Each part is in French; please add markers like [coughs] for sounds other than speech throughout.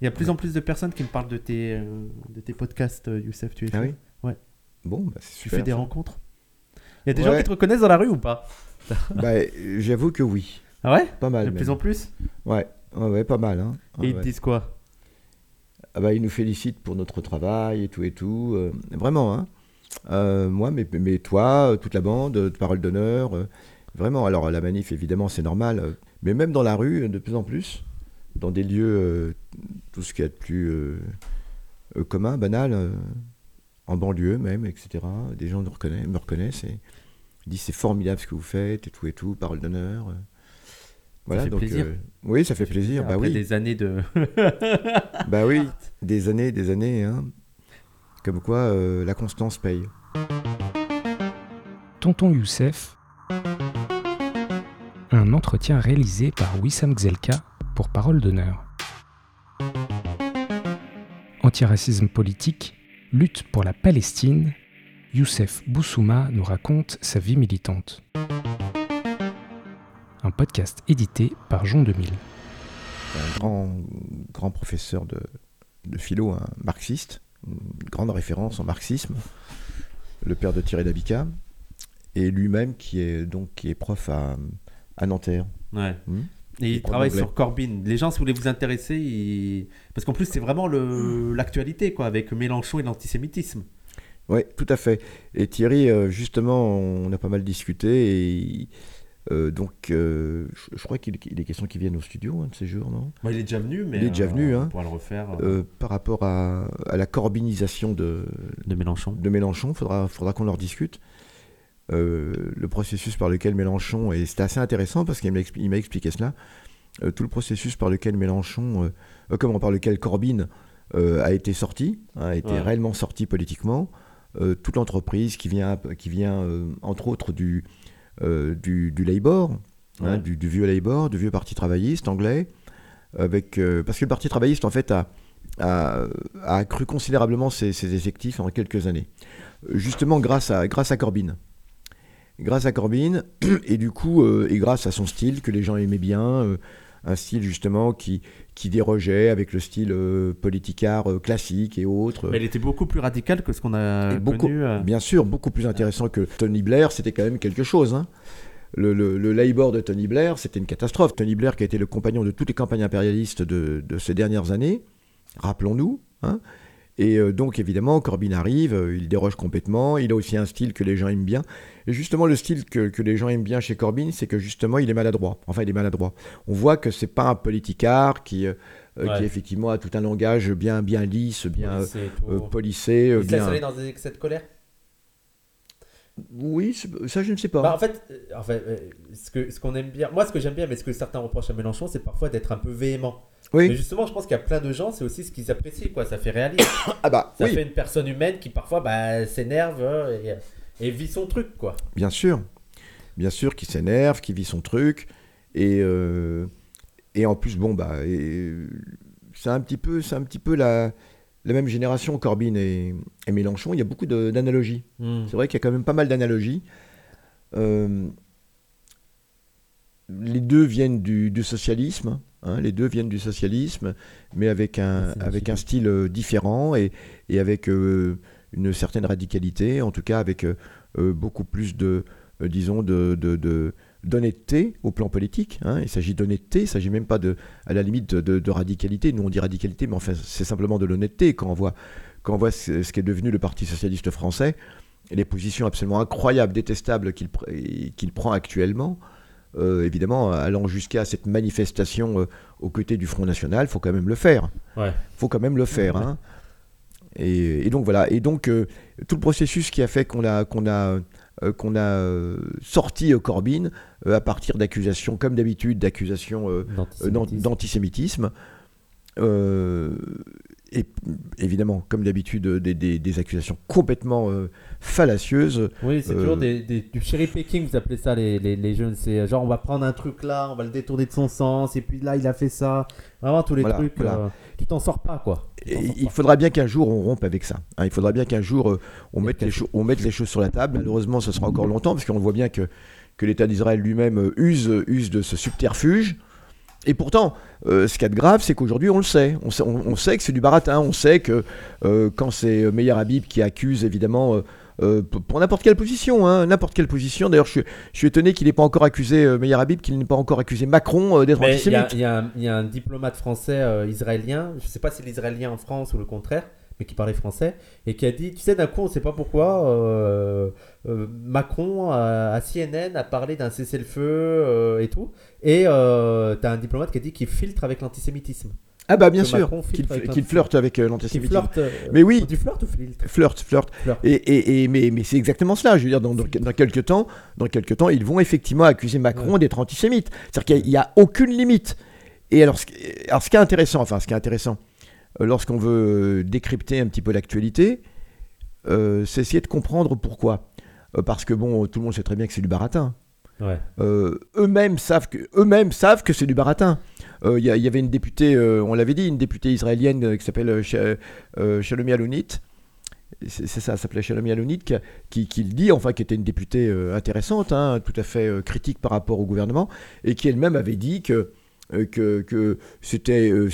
Il y a de plus en plus de personnes qui me parlent de tes, euh, de tes podcasts, euh, Youssef. Tu es Ah oui Ouais. Bon, bah, c'est Tu super. fais des ça. rencontres Il y a des Ouais. gens qui te reconnaissent dans la rue ou pas? Bah, euh, j'avoue que oui. Ah ouais? Pas mal. De plus en plus? Ouais, ouais, ouais, pas mal. Hein. Et ils te disent quoi? Ah bah, ils nous félicitent pour notre travail et tout et tout. euh, vraiment, hein. Euh, moi, mais, mais toi, toute la bande, de Parole d'honneur, euh, vraiment. Alors, la manif, évidemment, c'est normal. mais même dans la rue, de plus en plus, dans des lieux, tout ce qu'il y a de plus euh, euh, commun, banal, euh, en banlieue même, etc. Des gens nous reconnaissent, me reconnaissent et disent c'est formidable ce que vous faites et tout et tout, Parole d'honneur. Voilà, fait donc, plaisir. euh, oui, ça fait plaisir. Bah Après oui. des années de. [laughs] Bah oui, des années, des années. Hein. Comme quoi, euh, la constance paye. Tonton Youssef. Un entretien réalisé par Wissam Gzelka pour Parole d'honneur. Antiracisme politique, lutte pour la Palestine, Youssef Boussouma nous raconte sa vie militante. Un podcast édité par Jean 2000. Un grand, grand professeur de, de philo, un marxiste, une grande référence en marxisme, le père de Thierry Dabica, et lui-même qui est donc qui est prof à, à Nanterre. Ouais. Hmm. Et il travaille sur Corbyn. Les gens, si vous voulez vous intéresser, parce qu'en plus, c'est vraiment le- l'actualité, quoi, avec Mélenchon et l'antisémitisme. Oui, tout à fait. Et Thierry, euh, justement, on a pas mal discuté et euh, donc euh, je, je crois qu'il il est question qu'il vienne au studio de ces jours, non? Bon, il est déjà venu, mais. Il est déjà venu, On hein. pourra le refaire. euh, Euh, Par rapport à, à la corbinisation de, de Mélenchon. de Mélenchon, il faudra, faudra qu'on leur discute. Euh, le processus par lequel Mélenchon, et c'était assez intéressant parce qu'il m'a expliqué cela, euh, tout le processus par lequel Mélenchon, euh, comment par lequel Corbyn a été sorti, hein, a été Ouais. réellement sorti politiquement, toute l'entreprise qui vient, qui vient entre autres du, du, du Labour, hein, du, du vieux Labour, du vieux parti travailliste anglais, avec, euh, parce que le parti travailliste en fait a, a, a accru considérablement ses, ses effectifs en quelques années. Justement grâce à, grâce à Corbyn. Grâce à Corbyn, [clears throat] et du coup, euh, et grâce à son style que les gens aimaient bien, euh, un style justement qui, qui dérogeait avec le style euh, politicard euh, classique et autres. Mais il était beaucoup plus radical que ce qu'on a beaucoup, connu. Bien sûr, beaucoup plus intéressant que Tony Blair, c'était quand même quelque chose. hein. Le, le, le Labour de Tony Blair, c'était une catastrophe. Tony Blair, qui a été le compagnon de toutes les campagnes impérialistes de, de ces dernières années, rappelons-nous. hein. Et euh, donc, évidemment, Corbyn arrive, euh, il déroge complètement, il a aussi un style que les gens aiment bien. Et justement, le style que, que les gens aiment bien chez Corbyn, c'est que justement, il est maladroit. Enfin, il est maladroit. On voit que c'est pas un politicard qui, euh, Ouais. qui effectivement a tout un langage bien, bien lisse, bien tout. euh, Il se bien... aller dans des excès de colère? Oui, ça je ne sais pas. Bah, en fait, en fait ce que ce qu'on aime bien, moi ce que j'aime bien, mais ce que certains reprochent à Mélenchon, c'est parfois d'être un peu véhément. Mais justement, je pense qu'il y a plein de gens, c'est aussi ce qu'ils apprécient, quoi. Ça fait réaliste. [coughs] Ah bah Ça oui, fait une personne humaine qui parfois bah, s'énerve euh, et, et vit son truc, quoi. bien sûr. Bien sûr, qui s'énerve, qui vit son truc. Et, euh, et en plus, bon, bah, c'est un petit peu, c'est un petit peu la, la même génération, Corbyn et, et Mélenchon. Il y a beaucoup d'analogies. C'est vrai qu'il y a quand même pas mal d'analogies. Euh, les deux viennent du, du socialisme. Hein, les deux viennent du socialisme, mais avec un, avec un style euh, différent et, et avec euh, une certaine radicalité, en tout cas avec euh, beaucoup plus de, euh, disons, de, de- de- d'honnêteté au plan politique. hein. Il s'agit d'honnêteté, il ne s'agit même pas de, à la limite de, radicalité. Nous on dit radicalité, mais enfin c'est simplement de l'honnêteté quand on voit, quand on voit ce, ce qu'est devenu le Parti socialiste français et les positions absolument incroyables, détestables qu'il qu'il prend actuellement. Euh, évidemment, allant jusqu'à cette manifestation euh, aux côtés du Front National, faut quand même le faire. Ouais. faut quand même le faire. hein. Et, et donc voilà. Et donc euh, tout le processus qui a fait qu'on a qu'on a qu'on a sorti Corbyn à partir d'accusations, comme d'habitude, d'accusations d'an- d'antisémitisme. Euh, et évidemment, comme d'habitude, euh, des, des- des accusations complètement euh, fallacieuses. Oui, c'est Euh, toujours des, des- du cherry picking, vous appelez ça les, les, les jeunes. C'est genre on va prendre un truc là, on va le détourner de son sens, et puis là il a fait ça. Vraiment tous les Voilà, trucs, voilà. euh, tu t'en sors pas quoi. Et il pas. faudra bien qu'un jour on rompe avec ça. hein. Il faudra bien qu'un jour euh, on, Et mette les peut-être- cho- on mette les choses sur la table. Malheureusement, ce sera encore longtemps parce qu'on voit bien que, que l'État d'Israël lui-même euh, use, use de ce subterfuge. Et pourtant, euh, ce qu'il y a de grave, c'est qu'aujourd'hui, on le sait. On sait, on- on sait que c'est du baratin. On sait que euh, quand c'est Meyer Habib qui accuse, évidemment, euh, euh, pour n'importe quelle position, hein, n'importe quelle position. D'ailleurs, je, suis- je suis étonné qu'il n'ait pas encore accusé euh, Meyer Habib, qu'il n'ait pas encore accusé Macron euh, d'être il y, antisémite. il y a un- il y a un diplomate français euh, israélien, je sais pas si l'israélien en France ou le contraire, mais qui parlait français, et qui a dit, tu sais, d'un coup, on sait pas pourquoi, euh, euh, Macron à, à CNN a parlé d'un cessez-le-feu euh, et tout, et euh, t'as un diplomate qui a dit qu'il filtre avec l'antisémitisme. Ah bah bien sûr, qu'il l'antisémitisme. flirte avec l'antisémitisme. Mais oui. Du flirt ou filtre Flirte, flirte. Flirte. Et, et, et- mais, mais c'est exactement cela. Je veux dire, dans, dans, dans quelques temps, dans quelques temps, ils vont effectivement accuser Macron d'être antisémite. C'est-à-dire qu'il n'y a, aucune limite. Et alors, ce, qui- alors, ce qui est intéressant, enfin, ce qui est intéressant, lorsqu'on veut euh, décrypter un petit peu l'actualité, euh, c'est essayer de comprendre pourquoi. Euh, parce que bon, tout le monde sait très bien que c'est du baratin. Ouais. Euh, eux-mêmes savent que eux-mêmes savent que c'est du baratin. Euh, Il y, avait une députée, euh, on l'avait dit, une députée israélienne euh, qui s'appelle euh, Sh- euh, Shalomi Alounit. C'est ça, s'appelait Shalomi Alounit, qui, qui, qui le dit, enfin, qui était une députée euh, intéressante, hein, tout à fait euh, critique par rapport au gouvernement, et qui elle-même avait dit que euh, que, que c'était euh,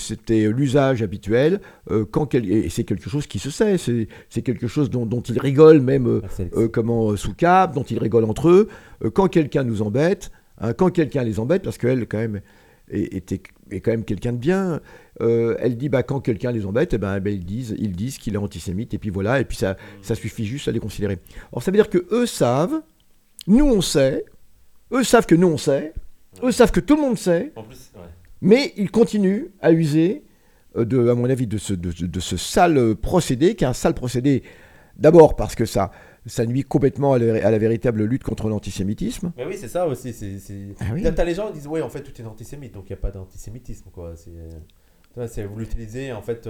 l'usage habituel euh, quand quel- et c'est quelque chose qui se sait c'est quelque chose dont, dont ils rigolent même euh, euh, comment euh, sous cap, dont ils rigolent entre eux, euh, quand quelqu'un nous embête, hein, quand quelqu'un les embête, parce qu'elle quand même est, était, est quand même quelqu'un de bien, euh, elle dit bah quand quelqu'un les embête, eh ben, eh ben, ils disent ils disent qu'il est antisémite et puis voilà et puis ça ça suffit juste à les considérer. Alors ça veut dire que eux savent, nous on sait, eux savent que nous on sait, eux savent que tout le monde sait, En plus, ouais. mais ils continuent à user, euh, de, à mon avis, de ce, de, de ce sale procédé, qui est un sale procédé, d'abord parce que ça, ça nuit complètement à la, à la véritable lutte contre l'antisémitisme. Mais oui, c'est ça aussi. C'est, c'est... Ah oui. T'as, les gens qui disent ouais, en fait, tout est antisémite, donc il n'y a pas d'antisémitisme, quoi. C'est, c'est vous l'utilisez, en fait,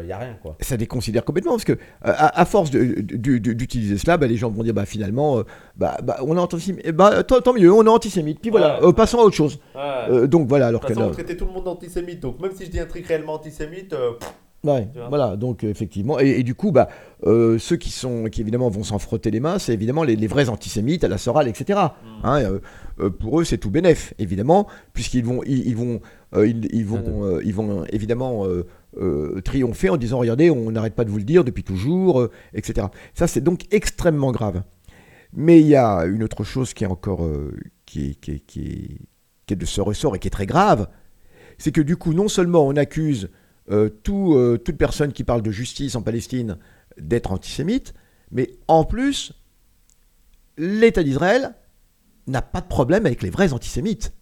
il n'y a rien, quoi. Ça déconsidère complètement, parce que euh, à, à force d'utiliser cela, bah, les gens vont dire bah, finalement, euh, bah, bah, on est antisémite, Eh bah, tant, mieux, on est antisémite, puis voilà, Ouais. euh, passons à autre chose. Ouais. Euh, donc voilà, alors que on traitait tout le monde d'antisémite, donc même si je dis un truc réellement antisémite, euh, pff, Ouais, voilà, donc euh, effectivement, et, et du coup, bah, euh, ceux qui sont, qui évidemment vont s'en frotter les mains, c'est évidemment les, les vrais antisémites à la Soral, etc. Hein, euh, pour eux, c'est tout bénef, évidemment, puisqu'ils vont, ils, ils vont, ils, ils vont, ils vont évidemment triompher en disant, regardez, on n'arrête pas de vous le dire depuis toujours, etc. Ça, c'est donc extrêmement grave. Mais il y a une autre chose qui est encore, qui, est, qui, est, qui, est, qui est de ce ressort et qui est très grave, c'est que du coup, non seulement on accuse tout, euh, toute personne qui parle de justice en Palestine d'être antisémite, mais en plus, l'État d'Israël n'a pas de problème avec les vrais antisémites.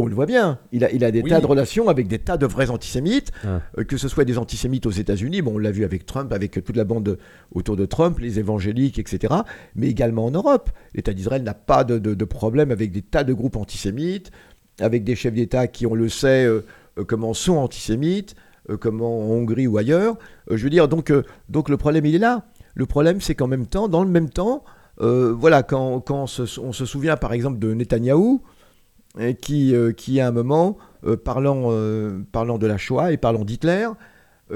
On le voit bien, il a, il a des Oui. tas de relations avec des tas de vrais antisémites, Ah. euh, que ce soit des antisémites aux États-Unis, bon, on l'a vu avec Trump, avec toute la bande de- autour de Trump, les évangéliques, etc., mais également en Europe. L'État d'Israël n'a pas de, de- de problème avec des tas de groupes antisémites, avec des chefs d'État qui, on le sait, euh, euh, comment sont antisémites, euh, comment en Hongrie ou ailleurs. Euh, je veux dire, donc, euh, donc le problème, il est là. Le problème, c'est qu'en même temps, dans le même temps, voilà, quand, quand on, se, souvient par exemple de Netanyahou, euh, qui, qui à un moment, parlant, parlant de la Shoah et parlant d'Hitler,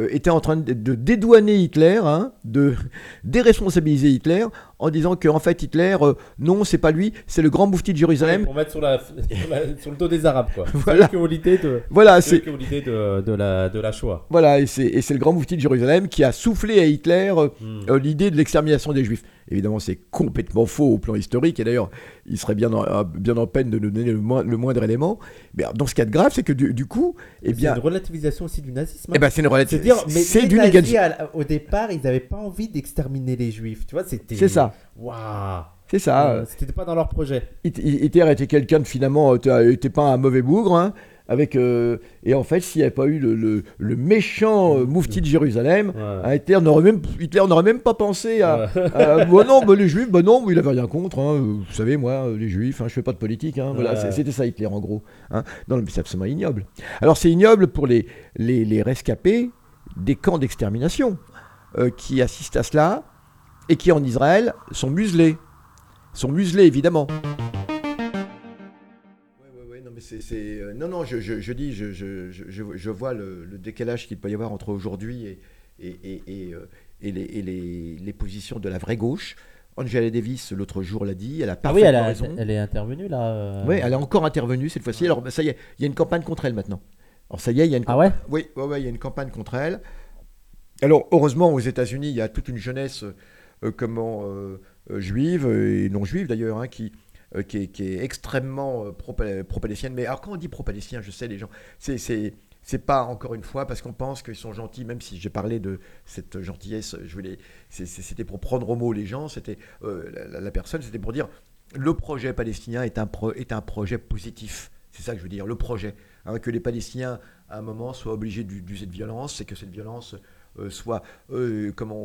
était en train de, de dédouaner Hitler, hein, de [laughs] déresponsabiliser Hitler, en disant que en fait Hitler, euh, non, c'est pas lui, c'est le grand moufti de Jérusalem. pour mettre sur, la, sur, le dos des Arabes, quoi. [laughs] Voilà. C'est de, Voilà, c'est c'est de, de la, de la Shoah. voilà, et c'est c'est le grand moufti de Jérusalem qui a soufflé à Hitler euh, Hmm. euh, l'idée de l'extermination des Juifs. Évidemment, c'est complètement faux au plan historique, et d'ailleurs, il serait bien en, bien en peine de nous donner le, moin- le moindre élément. Mais alors, dans ce cas de grave, c'est que du, du coup, eh C'est bien, une relativisation aussi du nazisme. hein. eh ben, c'est une C'est mais c'est du négatif. au départ, ils n'avaient pas envie d'exterminer les juifs. Tu vois, c'était. C'est ça. Waouh. C'est ça. Euh, C'était pas dans leur projet. Hitler était quelqu'un de finalement, euh, était pas un mauvais bougre, hein, avec euh, et en fait, s'il n'y avait pas eu le, le- le méchant euh, moufti de Jérusalem, Ouais. hein, Hitler n'aurait même, Hitler n'aurait même pas pensé à, Ouais. [laughs] à- bah non, bah les juifs, bah non, il avait rien contre, hein, euh, vous savez, moi, euh, les juifs, hein, je fais pas de politique, voilà, Ouais. c'était ça Hitler en gros, non, mais c'est absolument ignoble. Alors c'est ignoble pour les, les, les rescapés des camps d'extermination euh, qui assistent à cela et qui en Israël sont muselés, sont muselés évidemment. Mais c'est, c'est, euh, non, non, je, je, je dis, je, je, je, je- je vois le, le décalage qu'il peut y avoir entre aujourd'hui et, et, et, et, euh, et les, et les, les positions de la vraie gauche. Angela Davis, l'autre jour, l'a dit. Elle a Ah parfaitement oui, elle, a- raison. elle est intervenue là. euh. Oui, elle est encore intervenue cette fois-ci. Alors, ça y est, il y a une campagne contre elle maintenant. Alors, ça y est, il y a une Ah ouais? Oui, ouais, ouais, il y a une campagne contre elle. Alors, heureusement, aux États-Unis, il y a toute une jeunesse euh, comment, euh, euh, juive, euh, et non juive d'ailleurs, hein, qui, euh, qui, est, extrêmement euh, pro- pro-palestinienne. Mais alors, quand on dit pro-palestinien, je sais, les gens, c'est. c'est pas encore une fois parce qu'on pense qu'ils sont gentils, même si j'ai parlé de cette gentillesse, je voulais, c'était pour prendre au mot les gens, c'était euh, la, personne, c'était pour dire le projet palestinien est un, pro- est un projet positif. C'est ça que je veux dire, le projet. Hein, que les Palestiniens, à un moment, soient obligés d'u- d'user de violence, c'est que cette violence euh, soit, euh, comment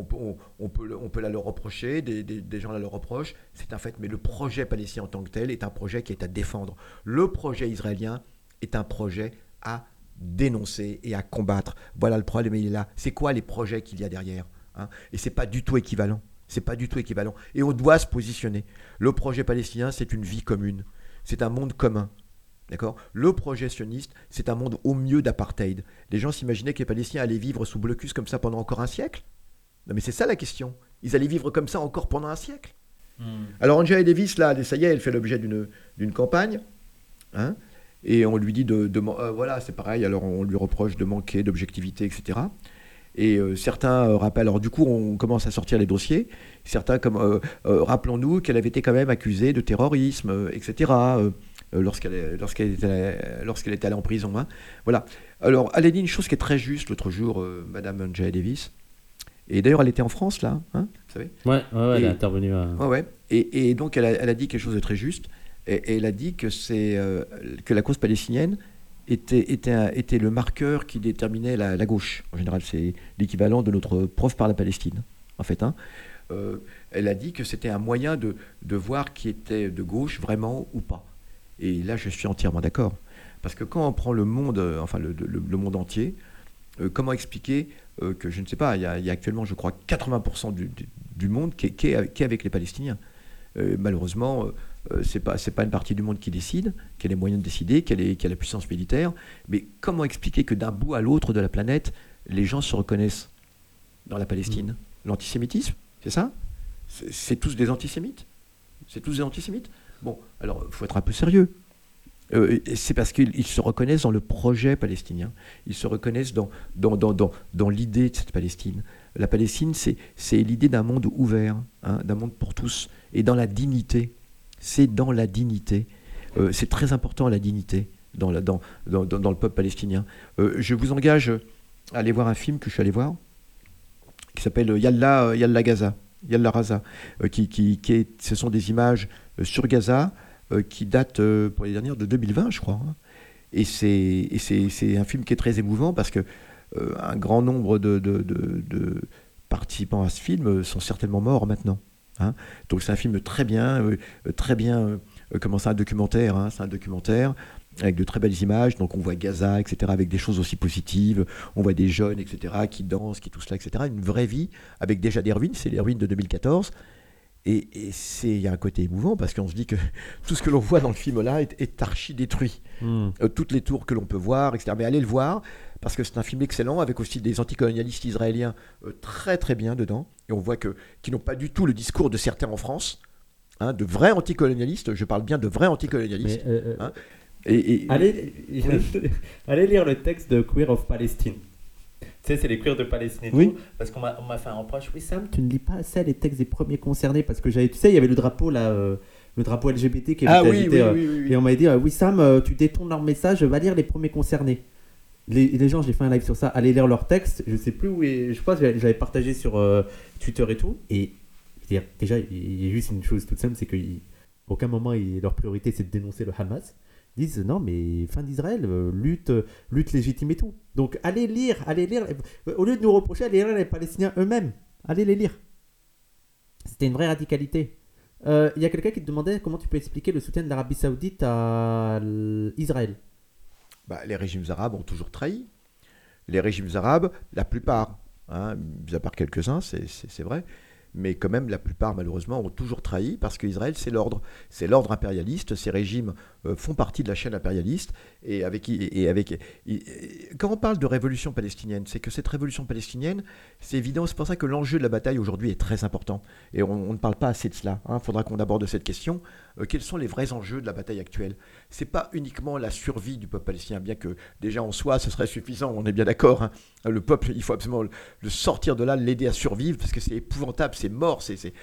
on, peut- la leur reprocher, des, gens la leur reprochent, c'est un fait. Mais le projet palestinien en tant que tel est un projet qui est à défendre. Le projet israélien est un projet à dénoncer et à combattre. Voilà le problème, il est là. C'est quoi les projets qu'il y a derrière hein? Et c'est pas pas du tout équivalent. Et on doit se positionner. Le projet palestinien, c'est une vie commune. C'est un monde commun. D'accord? Le projet sioniste, c'est un monde au mieux d'apartheid. Les gens s'imaginaient que les Palestiniens allaient vivre sous blocus comme ça pendant encore un siècle? Non, mais c'est ça la question. Ils allaient vivre comme ça encore pendant un siècle? Alors Angela Davis, là, ça y est, elle fait l'objet d'une campagne. hein, et on lui dit de... de euh, voilà, c'est pareil, alors on lui reproche de manquer d'objectivité, etc. Et euh, certains euh, rappellent, alors du coup on commence à sortir les dossiers, certains comme, euh, rappelons-nous qu'elle avait été quand même accusée de terrorisme, etc. euh, lorsqu'elle lorsqu'elle était, lorsqu'elle était allée en prison. hein. Voilà. Alors elle a dit une chose qui est très juste l'autre jour, euh, Madame Angela Davis. Et d'ailleurs elle était en France là, hein, vous savez Ouais, ouais, ouais, elle est intervenue. euh. Ouais, ouais. Et, et donc, elle a, elle a dit quelque chose de très juste. Et, et elle a dit que, c'est, euh, que la cause palestinienne était, était, un- était le marqueur qui déterminait la, la gauche. En général, c'est l'équivalent de notre prof par la Palestine, en fait. hein. Euh, elle a dit que c'était un moyen de, de voir qui était de gauche vraiment ou pas. Et là, je suis entièrement d'accord. Parce que quand on prend le monde, euh, enfin le, le- le monde entier, euh, comment expliquer euh, que, je ne sais pas, il y, a, il y a actuellement, je crois, 80% du, du- du monde qui est, qui est- qui est avec les Palestiniens. Euh, malheureusement, c'est pas c'est pas une partie du monde qui décide, qui a les moyens de décider, qui a, les- qui a la puissance militaire. Mais comment expliquer que d'un bout à l'autre de la planète, les gens se reconnaissent dans la Palestine? L'antisémitisme, c'est ça? C'est c'est tous des antisémites? C'est tous des antisémites? Bon, alors il faut être un peu sérieux. Euh, c'est parce qu'ils ils se reconnaissent dans le projet palestinien. Ils se reconnaissent dans, l'idée de cette Palestine. La Palestine, c'est, l'idée d'un monde ouvert, hein, d'un monde pour tous, et dans la dignité. C'est dans la dignité. Euh, c'est très important la dignité dans le peuple palestinien. Euh, je vous engage à aller voir un film que je suis allé voir, qui s'appelle Yalla, Yalla Gaza, Yalla Raza, euh, qui, qui, qui est, ce sont des images euh, sur Gaza euh, qui datent pour les dernières de 2020, je crois. hein. Et c'est un film qui est très émouvant parce que un grand nombre de, de- de- participants à ce film sont certainement morts maintenant. hein. Donc c'est un film très bien, très bien. comment c'est un documentaire hein, C'est un documentaire avec de très belles images. Donc on voit Gaza, etc., avec des choses aussi positives. On voit des jeunes, etc., qui dansent, qui tout cela, etc. Une vraie vie avec déjà des ruines. C'est les ruines de 2014. Et, et c'est il y a un côté émouvant parce qu'on se dit que [laughs] tout ce que l'on voit dans le film là est, est archi détruit. Hmm. Euh, toutes les tours que l'on peut voir, etc. Mais allez le voir, parce que c'est un film excellent, avec aussi des anticolonialistes israéliens euh, très très bien dedans. Et on voit que qui n'ont pas du tout le discours de certains en France, hein, de vrais anticolonialistes, je parle bien de vrais anticolonialistes. Euh, Hein Et, et- allez, [laughs] [laughs] allez lire le texte de Queer of Palestine. Tu sais, c'est les queers de Palestine et Oui. tout. Parce qu'on m'a fait un reproche. Oui, Sam, tu ne lis pas assez les textes des premiers concernés. Parce que j'avais, tu sais, il y avait le drapeau là, euh, le drapeau LGBT qui avait ah oui, agité, euh, oui, oui, oui. Et on m'a dit, euh, oui Sam, euh, tu détournes leur message, va lire les premiers concernés. Les, les gens, j'ai fait un live sur ça, allez lire leurs textes. Je sais plus où, est- je pense que j'avais partagé sur euh, Twitter et tout. Et dire, déjà, il y a juste une chose toute simple, c'est qu'à aucun moment, leur priorité, c'est de dénoncer le Hamas. Disent, non, mais fin d'Israël, euh, lutte, euh, lutte légitime et tout. Donc allez lire, allez lire. Au lieu de nous reprocher, allez lire les Palestiniens eux-mêmes. Allez les lire. C'était une vraie radicalité. Euh, Il y a quelqu'un qui te demandait comment tu peux expliquer le soutien de l'Arabie Saoudite à Israël. Bah, les régimes arabes ont toujours trahi. Les régimes arabes, la plupart, hein, mis à part quelques-uns, c'est vrai, mais quand même la plupart malheureusement ont toujours trahi parce qu'Israël c'est l'ordre, c'est l'ordre impérialiste, ces régimes euh, font partie de la chaîne impérialiste et avec, et avec quand on parle de révolution palestinienne, c'est que cette révolution palestinienne, c'est évident, c'est pour ça que l'enjeu de la bataille aujourd'hui est très important et on, ne parle pas assez de cela. Il hein. faudra qu'on aborde cette question. Euh, quels sont les vrais enjeux de la bataille actuelle? C'est pas uniquement la survie du peuple palestinien, bien que déjà en soi ce serait suffisant, on est bien d'accord. Hein. Le peuple, il faut absolument le sortir de là, l'aider à survivre parce que c'est épouvantable, c'est mort, c'est,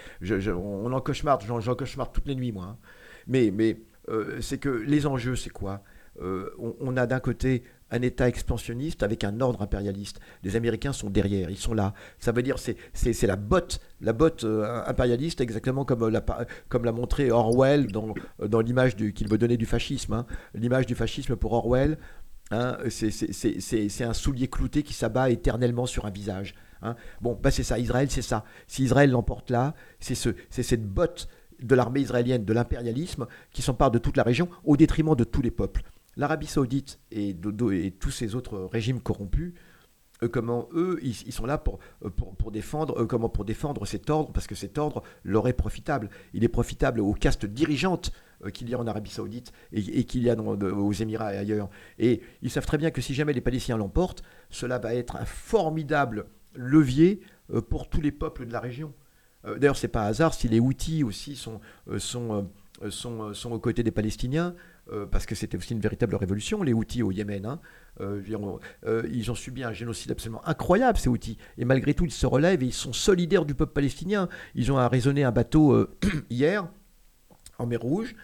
on en cauchemarde, j'en, cauchemarde toutes les nuits moi. Hein. Mais, mais euh, c'est que les enjeux, c'est quoi? Euh, on, a d'un côté un État expansionniste avec un ordre impérialiste. Les Américains sont derrière, ils sont là. Ça veut dire c'est c'est la botte, la botte euh, impérialiste, exactement comme l'a comme l'a montré Orwell dans l'image qu'il veut donner du fascisme. Hein. L'image du fascisme pour Orwell, hein, c'est un soulier clouté qui s'abat éternellement sur un visage. Hein. Bon, bah c'est ça. Israël, c'est ça. Si Israël l'emporte là, c'est ce, cette botte de l'armée israélienne, de l'impérialisme, qui s'empare de toute la région au détriment de tous les peuples. L'Arabie saoudite et, tous ces autres régimes corrompus, comment eux, ils, sont là pour, pour, défendre, comment, pour défendre cet ordre, parce que cet ordre leur est profitable. Il est profitable aux castes dirigeantes euh, qu'il y a en Arabie saoudite et, qu'il y a aux Émirats et ailleurs. Et ils savent très bien que si jamais les Palestiniens l'emportent, cela va être un formidable levier euh, pour tous les peuples de la région. Euh, d'ailleurs, c'est pas hasard si les Houthis aussi sont, sont, sont, sont aux côtés des Palestiniens. Euh, parce que c'était aussi une véritable révolution, les outils au Yémen. Hein. Euh, euh, ils ont subi un génocide absolument incroyable, ces outils. Et malgré tout, ils se relèvent et ils sont solidaires du peuple palestinien. Ils ont arraisonné un bateau [clears throat] hier, en mer Rouge,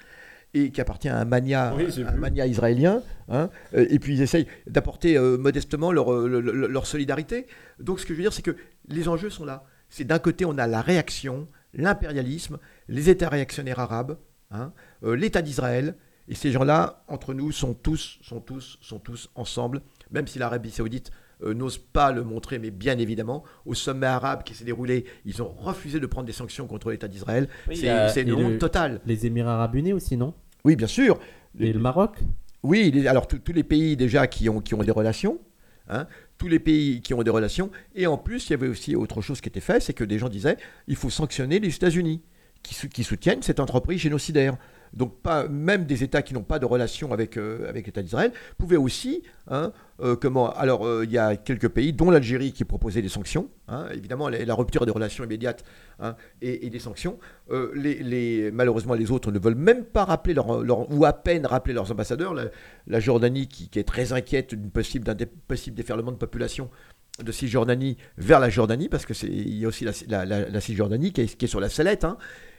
et qui appartient à un mania, un mania israélien. Hein. et puis ils essayent d'apporter modestement leur, leur, solidarité. Donc ce que je veux dire, c'est que les enjeux sont là. C'est d'un côté, on a la réaction, l'impérialisme, les États réactionnaires arabes, hein, l'État d'Israël, et ces gens-là, entre nous, sont tous, sont tous, sont tous ensemble, même si l'Arabie saoudite euh, n'ose pas le montrer, mais bien évidemment, au sommet arabe qui s'est déroulé, ils ont refusé de prendre des sanctions contre l'État d'Israël. c'est une honte totale. Les Émirats arabes unis aussi, non? Oui, bien sûr. Et le Maroc? Oui, alors tous les pays déjà qui ont, qui ont des relations, hein, tous les pays qui ont des relations, et en plus, il y avait aussi autre chose qui était fait, c'est que des gens disaient, il faut sanctionner les États-Unis, qui, qui soutiennent cette entreprise génocidaire donc pas, même des États qui n'ont pas de relation avec, euh, l'État d'Israël, pouvaient aussi, hein, euh, comment, alors euh, il y a quelques pays, dont l'Algérie, qui proposait des sanctions, hein, évidemment la, rupture des relations immédiates hein, et, des sanctions. Les, malheureusement, les autres ne veulent même pas rappeler leur, ou à peine rappeler leurs ambassadeurs. La, Jordanie, qui, est très inquiète d'un possible déferlement de population de Cisjordanie vers la Jordanie, parce qu'il y a aussi la, la, Cisjordanie qui est, qui est, sur la sellette, hein,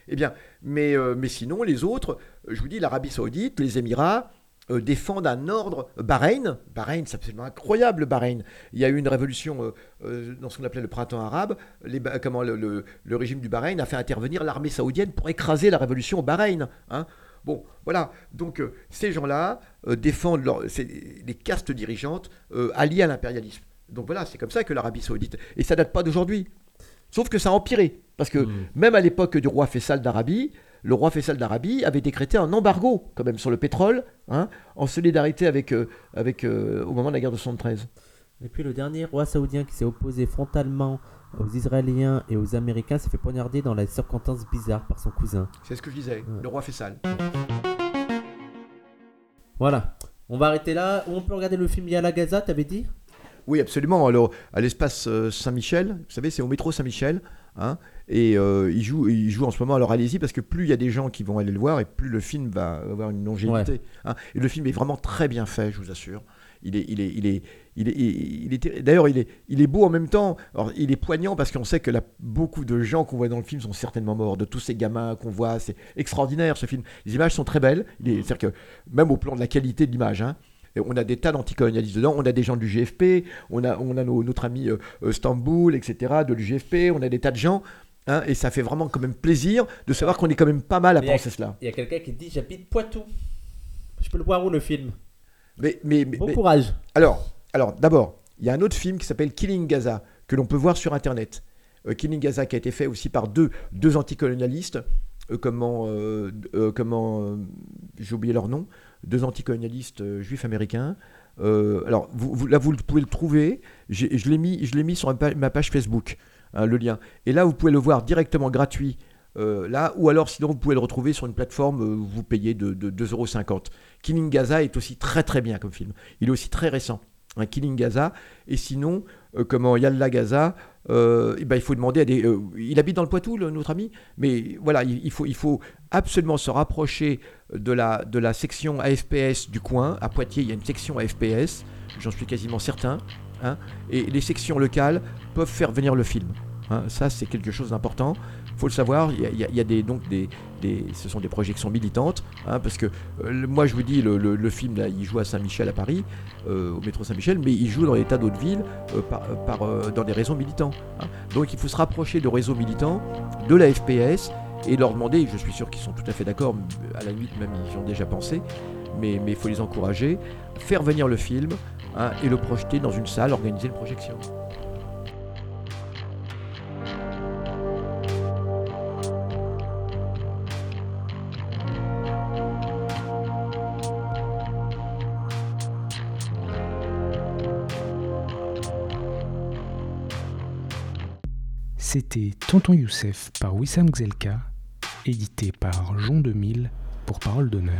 eh bien, mais, euh, mais sinon, les autres, je vous dis, l'Arabie Saoudite, les Émirats, euh, défendent un ordre. Bahreïn, Bahreïn, c'est absolument incroyable, Bahreïn. Il y a eu une révolution euh, dans ce qu'on appelait le printemps arabe. Les, comment le, le, régime du Bahreïn a fait intervenir l'armée saoudienne pour écraser la révolution au Bahreïn. Hein. Bon, voilà. Donc, ces gens-là défendent les castes dirigeantes alliées à l'impérialisme. Donc voilà, c'est comme ça que l'Arabie Saoudite. Et ça date pas d'aujourd'hui. Sauf que ça a empiré. Parce que hmm. même à l'époque du roi Faisal d'Arabie, le roi Faisal d'Arabie avait décrété un embargo quand même sur le pétrole, hein, en solidarité avec, euh, avec euh, au moment de la guerre de 73. Et puis le dernier roi saoudien qui s'est opposé frontalement aux Israéliens et aux Américains s'est fait poignarder dans la circonstance bizarre par son cousin. C'est ce que je disais, le roi Faisal. Voilà. On va arrêter là. On peut regarder le film Yala Gaza, t'avais dit? Oui, absolument. Alors, à l'espace euh, Saint-Michel, vous savez, c'est au métro Saint-Michel. Hein, et euh, il, joue, il joue en ce moment. Alors, allez-y, parce que plus il y a des gens qui vont aller le voir, et plus le film va avoir une longévité. Hein. Et le film est vraiment très bien fait, je vous assure. Il est, il est, il est, il est, il est, d'ailleurs, il est, il est beau en même temps. Alors, il est poignant parce qu'on sait que beaucoup de gens qu'on voit dans le film sont certainement morts. De tous ces gamins qu'on voit, c'est extraordinaire ce film. Les images sont très belles. C'est-à-dire que même au plan de la qualité de l'image, hein, on a des tas d'anticolonialistes dedans, on a des gens du GFP, on a, on a notre ami euh, euh, Stamboul, etc., de l'UGFP, on a des tas de gens. Hein, et ça fait vraiment quand même plaisir de savoir qu'on est quand même pas mal à penser cela. Il y a quelqu'un qui dit J'habite Poitou. Je peux le voir où le film? Mais, mais, Bon courage. Alors, alors d'abord, il y a un autre film qui s'appelle Killing Gaza, que l'on peut voir sur Internet. Euh, Killing Gaza qui a été fait aussi par deux, deux anticolonialistes. Comment, comment j'ai oublié leur nom deux anticolonialistes euh, juifs américains. Euh, alors vous, là, vous pouvez le trouver. Je l'ai mis, sur ma page Facebook. hein, le lien. Et là, vous pouvez le voir directement gratuit. euh, là, ou alors sinon vous pouvez le retrouver sur une plateforme, euh, vous payez de, de 2,50€. Killing Gaza est aussi très très bien comme film. Il est aussi très récent. Un Killing Gaza. Et sinon, euh, comment Yalla Gaza, euh, eh ben, il faut demander à des. euh, il habite dans le Poitou, notre ami, mais voilà, il, il faut, il faut absolument se rapprocher de la, de la section AFPS du coin. À Poitiers, il y a une section AFPS, j'en suis quasiment certain. hein, et les sections locales peuvent faire venir le film. hein. ça, c'est quelque chose d'important. Faut le savoir, il y a, des, donc des, ce sont des projections militantes, hein, parce que euh, moi je vous dis, le, film, il joue à Saint-Michel à Paris, euh, au métro Saint-Michel, mais il joue dans des tas d'autres villes euh, par, dans des réseaux militants. hein. Donc il faut se rapprocher de réseaux militants, de la FPS, et leur demander, je suis sûr qu'ils sont tout à fait d'accord, à la limite même ils y ont déjà pensé, mais il faut les encourager, faire venir le film hein, et le projeter dans une salle, organiser une projection. Tonton Youssef par Wissam Gzelka, édité par Jean 2000 pour Parole d'honneur.